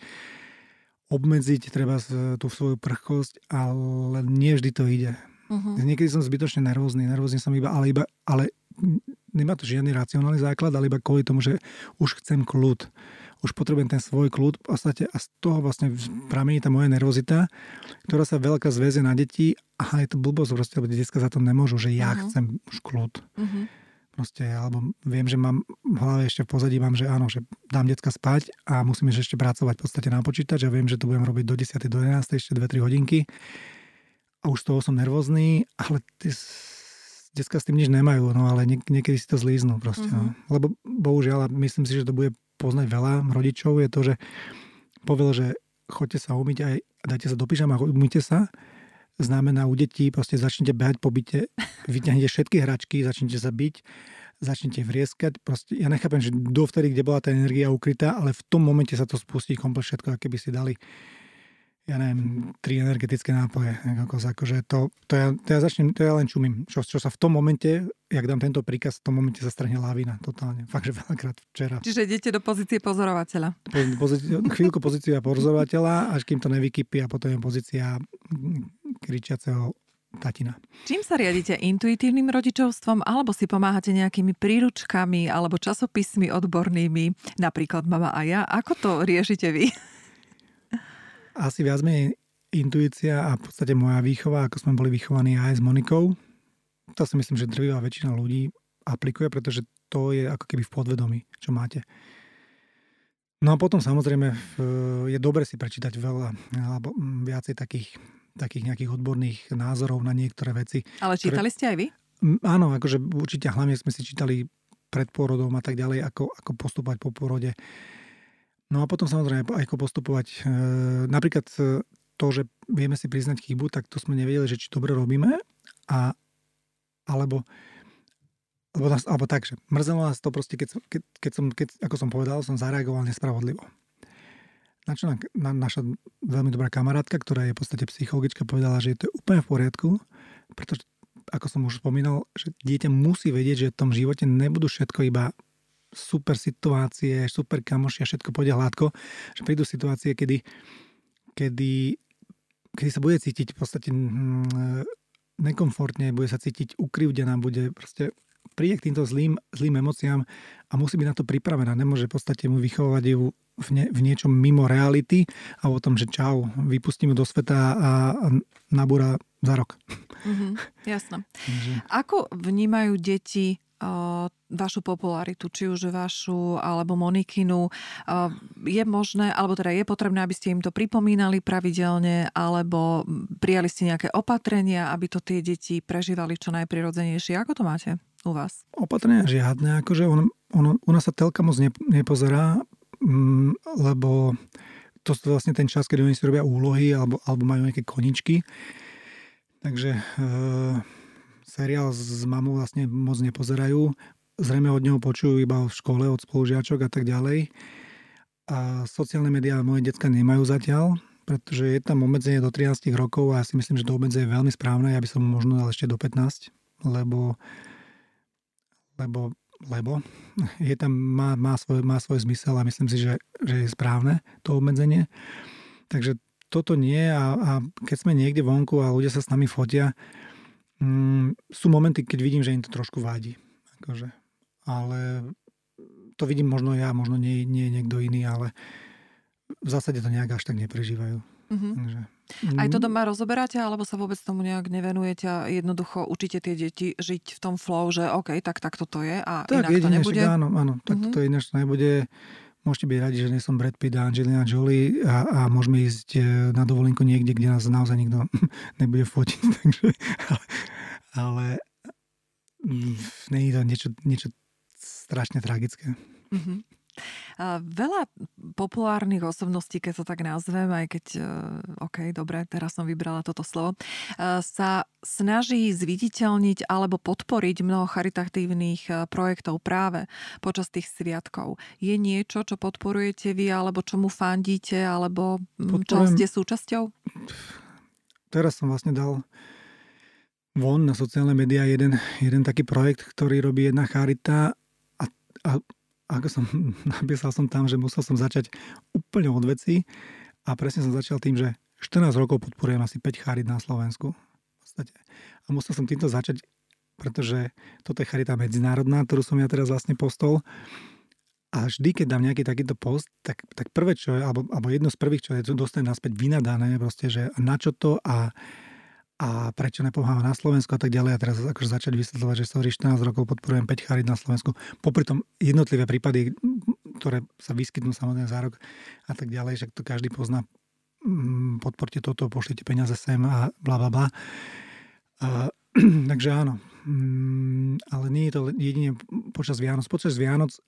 obmedziť treba tú svoju prchkosť, ale nie vždy to ide. Uh-huh. Niekedy som zbytočne nervózny, nervózny som iba, ale iba, ale nemá to žiadny racionálny základ, ale iba kvôli tomu, že už chcem kľud. Už potrebujem ten svoj kľud v podstate a z toho vlastne pramení tá moja nervozita, ktorá sa veľká zväze na deti a je to blbosť proste, lebo detská za to nemôžu, že ja Mhm. chcem už kľud. Uh-huh. Proste, alebo viem, že mám v hlave ešte v pozadí mám, že áno, že dám decka spať a musím ešte pracovať v podstate na počítač a viem, že to budem robiť do 10. do 11. ešte 2-3 hodinky a už z toho som nervózny, ale s- decka s tým nič nemajú, no ale niek- niekedy si to zlíznú proste. Mhm. No. Lebo bohužiaľ, myslím si, že to bude poznať veľa rodičov, je to, že povedal, že choďte sa umyť aj dajte sa do pyžama, umyte sa, znamená u detí, proste začnite behať po byte, vyťahnete všetky hračky, začnete sa byť, začnete vrieskať. Proste, ja nechápem, že dovtedy, kde bola tá energia ukrytá, ale v tom momente sa to spustí komplet všetko, aké by si dali ja neviem, tri energetické nápoje. Ako, akože to, to, ja, to, ja začnem, to ja len čumím. Čo, čo sa v tom momente, jak dám tento príkaz, v tom momente sa strhne lávina. Totálne. Fakt, že veľakrát včera. Čiže idete do pozície pozorovateľa. Pozície, chvíľku pozícia pozorovateľa, až kým to nevykypí a potom je pozícia kričiaceho tatina. Čím sa riadite? Intuitívnym rodičovstvom alebo si pomáhate nejakými príručkami alebo časopismi odbornými, napríklad Mama a ja? Ako to riešite vy? Asi viac menej intuícia a v podstate moja výchova, ako sme boli vychovaní aj s Monikou. To si myslím, že drvivá väčšina ľudí aplikuje, pretože to je ako keby v podvedomí, čo máte. No a potom samozrejme je dobre si prečítať veľa alebo viacej takých, takých nejakých odborných názorov na niektoré veci. Ale čítali ktoré... ste aj vy? Áno, akože určite hlavne sme si čítali pred pôrodom a tak ďalej, ako, ako postupovať po pôrode. No a potom samozrejme, ako postupovať. E, napríklad e, to, že vieme si priznať chybu, tak to sme nevedeli, že či dobre robíme, a, alebo, alebo, alebo tak, že mrzelo nás to proste, keď, keď, keď som, keď, ako som povedal, som zareagoval nespravodlivo. Na čo na, na, naša veľmi dobrá kamarátka, ktorá je v podstate psychologička, povedala, že je to úplne v poriadku, pretože ako som už spomínal, že dieťa musí vedieť, že v tom živote nebudú všetko iba super situácie, super kamoši a všetko pôjde hladko, že prídu situácie, kedy, kedy, kedy sa bude cítiť v podstate mm, nekomfortne, bude sa cítiť ukrivdená, bude proste príde k týmto zlým, zlým emóciám a musí byť na to pripravená. Nemôže v podstate mu vychovať ju v, ne, v niečom mimo reality a o tom, že čau, vypustím ju do sveta a, a nabúra za rok. Mm-hmm, jasné. Ako vnímajú deti vašu popularitu, či už vašu alebo Monikinu, je možné, alebo teda je potrebné, aby ste im to pripomínali pravidelne, alebo prijali ste nejaké opatrenia, aby to tie deti prežívali čo najprirodzenejšie. Ako to máte u vás? Opatrenia žiadne, akože on, on, u nás sa telka moc nepozerá, mm, lebo to je vlastne ten čas, kedy oni si robia úlohy alebo, alebo majú nejaké koničky. Takže e, seriál s mamou vlastne moc nepozerajú. Zrejme od neho počujú iba v škole, od spolužiačok a tak ďalej. A sociálne médiá moje decka nemajú zatiaľ, pretože je tam obmedzenie do 13 rokov a ja si myslím, že to obmedzenie je veľmi správne. Ja by som možno dal ešte do 15, lebo, lebo, lebo je tam, má, má, svoj, má svoj zmysel a myslím si, že, že je správne to obmedzenie. Takže toto nie a, a keď sme niekde vonku a ľudia sa s nami fotia, Mm, sú momenty, keď vidím, že im to trošku vádi. Akože. Ale to vidím možno ja, možno nie, nie niekto iný, ale v zásade to nejak až tak neprežívajú. Mm-hmm. Takže, Aj to mm. doma rozoberáte, alebo sa vôbec tomu nejak nevenujete a jednoducho učíte tie deti žiť v tom flow, že OK, tak, tak toto je a tak, inak jedine, to nebude? áno, áno, tak mm-hmm. to ináč to nebude. Môžete byť radi, že nie som Brad Pitt a Angelina Jolie a, a môžeme ísť e, na dovolenku niekde, kde nás naozaj nikto nebude fotiť. Takže, ale, ale mm, není to niečo, niečo strašne tragické. Mm-hmm. Veľa populárnych osobností, keď to tak nazvem, aj keď, e, OK, dobre, teraz som vybrala toto slovo, e, sa snaží zviditeľniť alebo podporiť mnoho charitatívnych e, projektov práve počas tých sviatkov. Je niečo, čo podporujete vy, alebo čomu fandíte, alebo čo ste súčasťou? Teraz som vlastne dal von na sociálne médiá jeden, jeden taký projekt, ktorý robí jedna charita a, a ako som napísal som tam, že musel som začať úplne od veci a presne som začal tým, že 14 rokov podporujem asi 5 charit na Slovensku. V podstate. A musel som týmto začať, pretože toto je charita medzinárodná, ktorú som ja teraz vlastne postol. A vždy, keď dám nejaký takýto post, tak, tak prvé, čo je, alebo, alebo jedno z prvých, čo je, dostane naspäť vynadané, proste, že na čo to a a prečo nepomáha na Slovensku a tak ďalej. A teraz akože začať vysvetľovať, že sorry, 14 rokov podporujem 5 charit na Slovensku. Popri tom jednotlivé prípady, ktoré sa vyskytnú samozrejme za rok a tak ďalej, že to každý pozná. Mm, podporte toto, pošlite peniaze sem a bla bla bla. Takže áno. Mm, ale nie je to jedine počas Vianoc. Počas Vianoc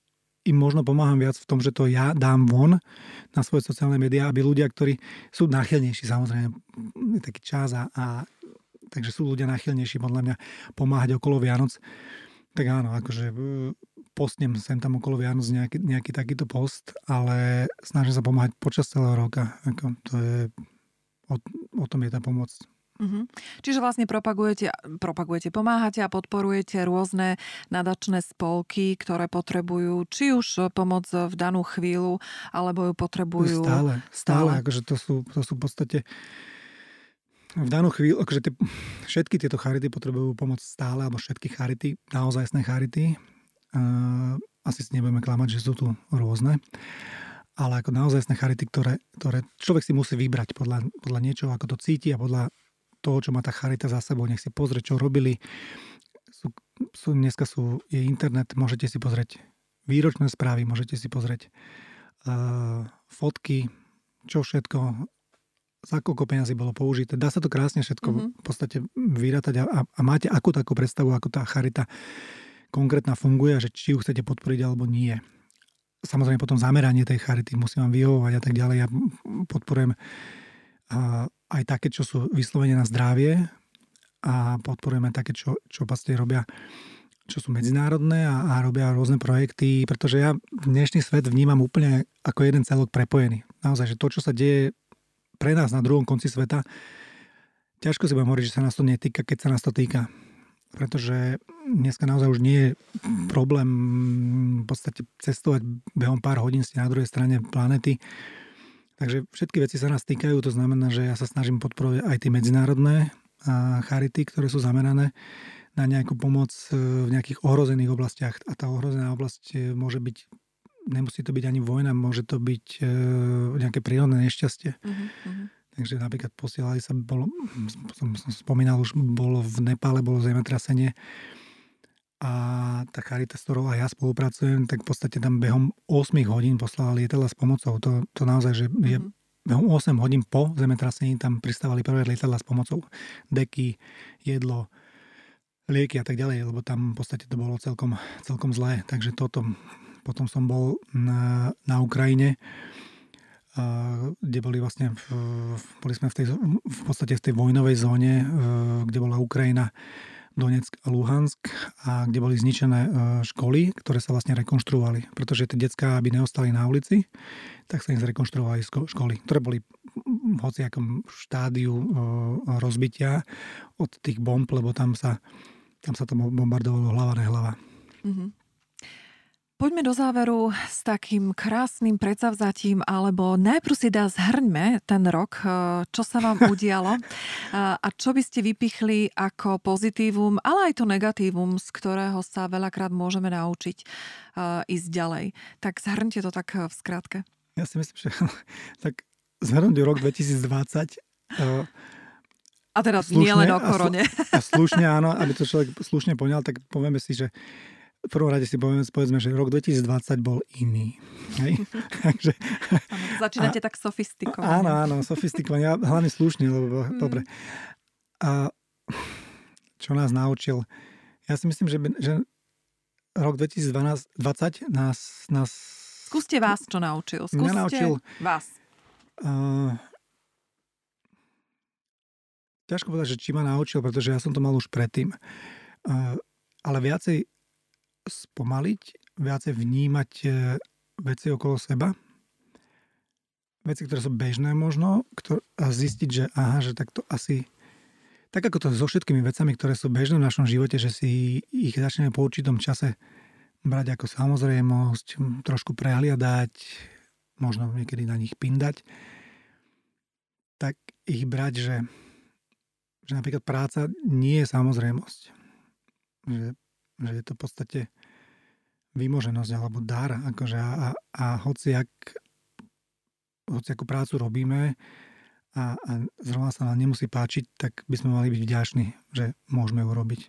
im možno pomáham viac v tom, že to ja dám von na svoje sociálne médiá, aby ľudia, ktorí sú náchylnejší, samozrejme, taký čas a, a takže sú ľudia náchylnejší podľa mňa pomáhať okolo Vianoc. Tak áno, akože e, postnem sem tam okolo Vianoc nejaký, nejaký takýto post, ale snažím sa pomáhať počas celého roka. Ako, to je o, o tom je tá pomoc. Uh-huh. Čiže vlastne propagujete, propagujete, pomáhate a podporujete rôzne nadačné spolky, ktoré potrebujú či už pomoc v danú chvíľu, alebo ju potrebujú... Stále, stále. stále akože to sú, to sú v podstate v danú chvíľu, akože tie, všetky tieto charity potrebujú pomoc stále, alebo všetky charity, naozajstné charity. Uh, asi si nebudeme klamať, že sú tu rôzne ale ako naozajstné charity, ktoré, ktoré človek si musí vybrať podľa, podľa niečoho, ako to cíti a podľa toho, čo má tá charita za sebou. Nech si pozrie, čo robili. Sú, sú, dneska sú, je internet, môžete si pozrieť výročné správy, môžete si pozrieť uh, fotky, čo všetko, za koľko peniazy bolo použité. Dá sa to krásne všetko mm-hmm. v podstate vyrátať a, a, a máte akú takú predstavu, ako tá charita konkrétna funguje a že či ju chcete podporiť alebo nie. Samozrejme potom zameranie tej charity musím vám vyhovovať a tak ďalej. Ja podporujem aj také, čo sú vyslovene na zdravie a podporujeme také, čo, čo vlastne robia čo sú medzinárodné a, a robia rôzne projekty, pretože ja dnešný svet vnímam úplne ako jeden celok prepojený. Naozaj, že to, čo sa deje pre nás na druhom konci sveta, ťažko si budem hovoriť, že sa nás to netýka, keď sa nás to týka. Pretože dneska naozaj už nie je problém v podstate cestovať behom pár hodín ste na druhej strane planety Takže všetky veci sa nás týkajú, to znamená, že ja sa snažím podporovať aj tie medzinárodné charity, ktoré sú zamerané na nejakú pomoc e, v nejakých ohrozených oblastiach. A tá ohrozená oblasť e, môže byť, nemusí to byť ani vojna, môže to byť e, nejaké prírodné nešťastie. Uh-huh, Takže napríklad posielali sa, bolo, som, som spomínal, už bolo v Nepále, bolo zemetrasenie a tá Charita, s ktorou aj ja spolupracujem, tak v podstate tam behom 8 hodín poslala lietadla s pomocou. To, to naozaj, že je mm-hmm. behom 8 hodín po zemetrasení tam pristávali prvé lietadla s pomocou. Deky, jedlo, lieky a tak ďalej, lebo tam v podstate to bolo celkom, celkom zlé. Takže toto, potom som bol na, na Ukrajine, kde boli vlastne, v, boli sme v, tej, v podstate v tej vojnovej zóne, kde bola Ukrajina Donetsk a Luhansk, a kde boli zničené e, školy, ktoré sa vlastne rekonštruovali. Pretože tie detská, aby neostali na ulici, tak sa im zrekonštruovali školy, ktoré boli v hociakom štádiu e, rozbitia od tých bomb, lebo tam sa, tam sa to bombardovalo hlava nehlava. Mm-hmm. Poďme do záveru s takým krásnym predsavzatím, alebo najprv si dá zhrňme ten rok, eh, čo sa vám udialo eh, a čo by ste vypichli ako pozitívum, ale aj to negatívum, z ktorého sa veľakrát môžeme naučiť eh, ísť ďalej. Tak zhrňte to tak v skratke. Ja si myslím, že tak zhrnúť rok 2020 a teraz slušne, nie len o korone. A, slušne, áno, aby to človek slušne poňal, tak povieme si, že v prvom rade si povedzme, že rok 2020 bol iný. Hej? Takže, ano, začínate a, tak sofistikovane. Áno, áno, sofistikovane, hlavne slušne, lebo mm. dobre. A čo nás naučil? Ja si myslím, že, že rok 2020 nás, nás... Skúste vás, čo naučil. Skúste naučil, vás. Uh, ťažko povedať, že či ma naučil, pretože ja som to mal už predtým. Uh, ale viacej spomaliť, viacej vnímať e, veci okolo seba, veci, ktoré sú bežné možno, ktor- a zistiť, že aha, že takto asi tak ako to so všetkými vecami, ktoré sú bežné v našom živote, že si ich začneme po určitom čase brať ako samozrejmosť, trošku prehliadať, možno niekedy na nich pindať, tak ich brať, že, že napríklad práca nie je samozrejmosť. Že, že je to v podstate vymoženosť alebo dar. Akože a, a hoci, ak, hoci akú prácu robíme a, a zrovna sa nám nemusí páčiť, tak by sme mali byť vďační, že môžeme ju robiť.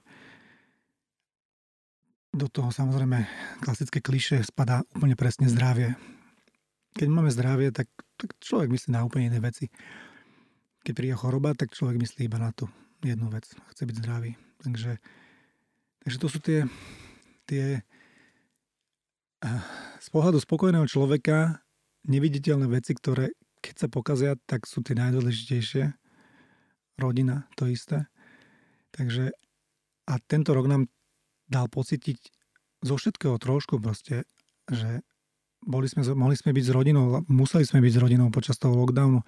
Do toho samozrejme klasické kliše spadá úplne presne zdravie. Keď máme zdravie, tak, tak človek myslí na úplne iné veci. Keď príde choroba, tak človek myslí iba na tú jednu vec. Chce byť zdravý. Takže, takže to sú tie, tie z pohľadu spokojného človeka neviditeľné veci, ktoré keď sa pokazia, tak sú tie najdôležitejšie. Rodina, to isté. Takže a tento rok nám dal pocítiť zo všetkého trošku proste, že boli sme, mohli sme byť s rodinou, museli sme byť s rodinou počas toho lockdownu.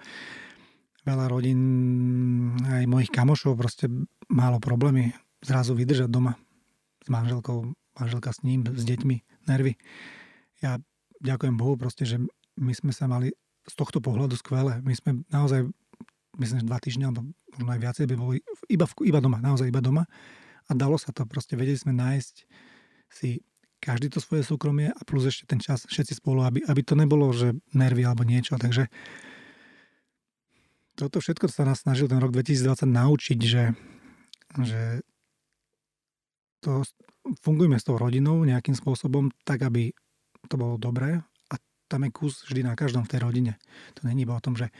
veľa rodín, aj mojich kamošov proste málo problémy zrazu vydržať doma s manželkou, manželka s ním, s deťmi, nervy. Ja ďakujem Bohu proste, že my sme sa mali z tohto pohľadu skvelé. My sme naozaj, myslím, že dva týždňa, alebo možno aj viacej by boli iba, iba doma, naozaj iba doma. A dalo sa to, proste vedeli sme nájsť si každý to svoje súkromie a plus ešte ten čas všetci spolu, aby, aby to nebolo, že nervy alebo niečo. Takže toto všetko sa nás snažil ten rok 2020 naučiť, že, že to, fungujeme s tou rodinou nejakým spôsobom tak, aby to bolo dobré a tam je kus vždy na každom v tej rodine. To není iba o tom, že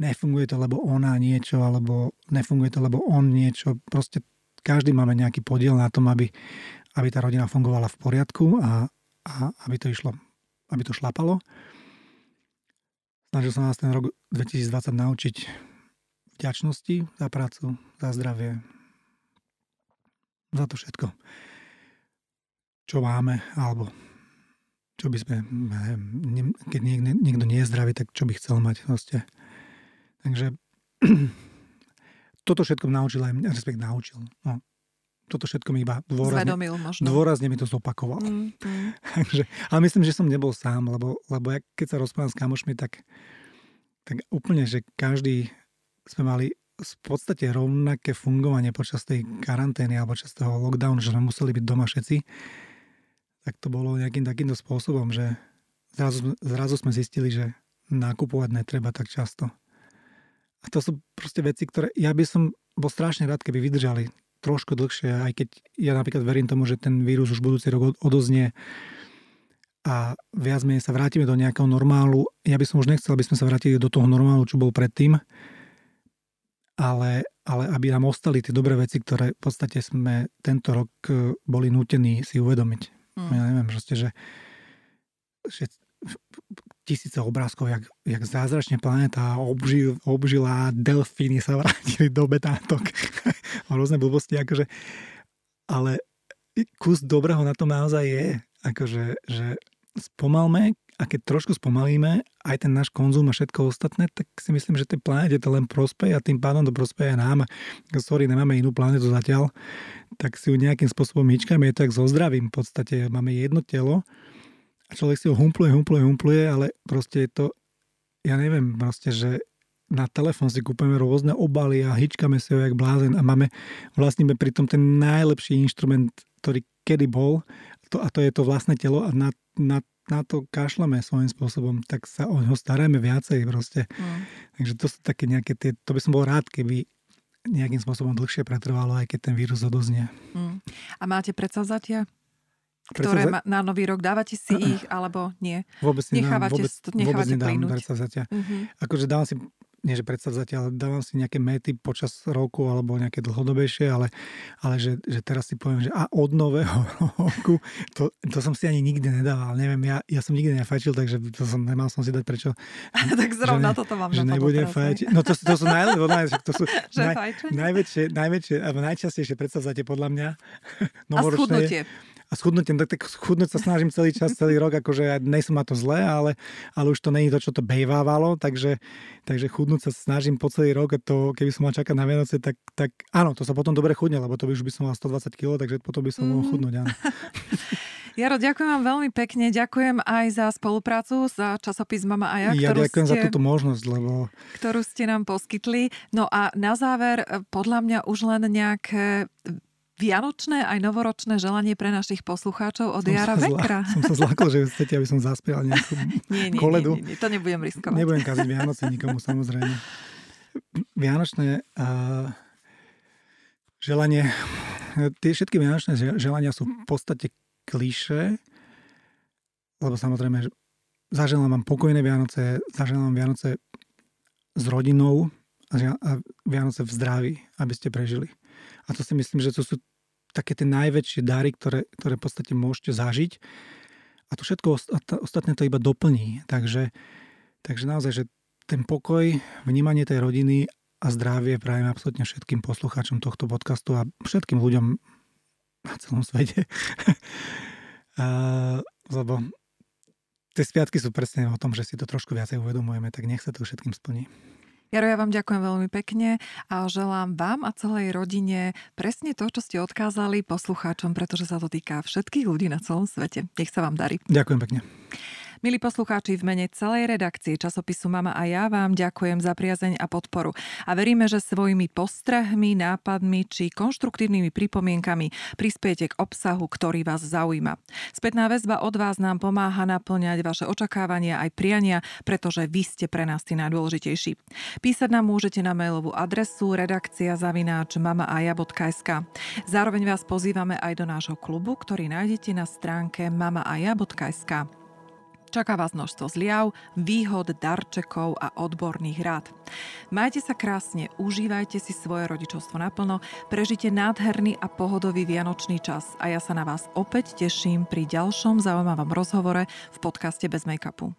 nefunguje to, lebo ona niečo, alebo nefunguje to, lebo on niečo. Proste každý máme nejaký podiel na tom, aby, aby tá rodina fungovala v poriadku a, a aby to išlo, aby to šlapalo. Snažil som nás ten rok 2020 naučiť vďačnosti za prácu, za zdravie, za to všetko, čo máme, alebo čo by sme, neviem, keď niekto, nie je zdravý, tak čo by chcel mať proste. Takže toto všetko naučil aj mňa, respekť naučil. No, toto všetko mi iba dôrazne, dôrazne mi to zopakoval. Mm, mm. Takže, ale myslím, že som nebol sám, lebo, lebo ja, keď sa rozprávam s kamošmi, tak, tak úplne, že každý sme mali v podstate rovnaké fungovanie počas tej karantény alebo počas toho lockdownu, že sme museli byť doma všetci, tak to bolo nejakým takýmto spôsobom, že zrazu, zrazu sme zistili, že nakupovať netreba tak často. A to sú proste veci, ktoré ja by som bol strašne rád, keby vydržali trošku dlhšie, aj keď ja napríklad verím tomu, že ten vírus už budúci rok odoznie a viac menej sa vrátime do nejakého normálu. Ja by som už nechcel, aby sme sa vrátili do toho normálu, čo bol predtým, ale, ale aby nám ostali tie dobré veci, ktoré v podstate sme tento rok e, boli nútení si uvedomiť. Mm. Ja neviem, proste, že, že tisíce obrázkov, jak, jak zázračne planéta obžil, obžila, delfíny sa vrátili do betátok. Rôzne blbosti, akože. Ale kus dobrého na tom naozaj je. Akože, že spomalme a keď trošku spomalíme aj ten náš konzum a všetko ostatné, tak si myslím, že tej planete to len prospeje a tým pádom to prospeje nám. Sorry, nemáme inú planetu zatiaľ, tak si ju nejakým spôsobom hýčkame, je to tak so zdravím. V podstate máme jedno telo, a človek si ho humpluje, humpluje, humpluje, ale proste je to, ja neviem, proste, že na telefón si kúpeme rôzne obaly a hyčkame si ho jak blázen a máme, vlastníme pritom ten najlepší inštrument, ktorý kedy bol to, a to je to vlastné telo a na, na, na to kašlame svojím spôsobom, tak sa o neho staráme viacej proste. Mm. Takže to sú také nejaké tie, to by som bol rád, keby nejakým spôsobom dlhšie pretrvalo, aj keď ten vírus odoznie. Mm. A máte predsavzatia? ktoré za... na nový rok dávate si ich, alebo nie? Vôbec nechávate, vôbec, nechávate vôbec nedám predsavzatia. Uh-huh. Akože dávam si, nie že predsavzatia, ale dávam si nejaké méty počas roku alebo nejaké dlhodobejšie, ale, ale že, že teraz si poviem, že a od nového roku, to, to som si ani nikdy nedával. Neviem, ja, ja som nikdy nefajčil, takže to som, nemal som si dať prečo. tak zrovna toto mám Že nebudem fajčiť. No to, to sú, najlepšie, to sú naj, najväčšie, najväčšie, alebo najčastejšie predsavzatie podľa mňa. A schudnutie a schudnúť, tak, schudnúť sa snažím celý čas, celý rok, akože nejsem ma to zlé, ale, ale už to není to, čo to bejvávalo, takže, takže chudnúť sa snažím po celý rok a to, keby som mal čakať na Vianoce, tak, tak áno, to sa potom dobre chudne, lebo to by už by som mal 120 kg, takže potom by som mohol mm. chudnúť, áno. Jaro, ďakujem vám veľmi pekne. Ďakujem aj za spoluprácu, za časopis Mama a ja. Ja ďakujem ste, za túto možnosť, lebo... Ktorú ste nám poskytli. No a na záver, podľa mňa už len nejaké vianočné aj novoročné želanie pre našich poslucháčov od som Jara Vekra. Zla, som sa zlakol, že chcete, aby som zaspel nejakú nie, nie, koledu. Nie, nie, nie, to nebudem riskovať. Nebudem kaziť Vianoce nikomu, samozrejme. Vianočné uh, želanie, tie všetky vianočné želania sú v podstate kliše, lebo samozrejme, že zaželám vám pokojné Vianoce, zaželám vám Vianoce s rodinou a Vianoce v zdraví, aby ste prežili. A to si myslím, že to sú také tie najväčšie dary, ktoré, ktoré v podstate môžete zažiť. A to všetko ostatné to iba doplní. Takže, takže naozaj, že ten pokoj, vnímanie tej rodiny a zdravie prajem absolútne všetkým poslucháčom tohto podcastu a všetkým ľuďom na celom svete. a, lebo tie sviatky sú presne o tom, že si to trošku viacej uvedomujeme, tak nech sa to všetkým splní. Jaro, ja vám ďakujem veľmi pekne a želám vám a celej rodine presne to, čo ste odkázali poslucháčom, pretože sa to týka všetkých ľudí na celom svete. Nech sa vám darí. Ďakujem pekne. Milí poslucháči, v mene celej redakcie časopisu Mama a ja vám ďakujem za priazeň a podporu. A veríme, že svojimi postrehmi, nápadmi či konštruktívnymi pripomienkami prispiete k obsahu, ktorý vás zaujíma. Spätná väzba od vás nám pomáha naplňať vaše očakávania aj priania, pretože vy ste pre nás tí najdôležitejší. Písať nám môžete na mailovú adresu redakcia zavináč mamaaja.sk. Zároveň vás pozývame aj do nášho klubu, ktorý nájdete na stránke mamaaja.sk. Čaká vás množstvo zliav, výhod, darčekov a odborných rád. Majte sa krásne, užívajte si svoje rodičovstvo naplno, prežite nádherný a pohodový vianočný čas a ja sa na vás opäť teším pri ďalšom zaujímavom rozhovore v podcaste Bez make-upu.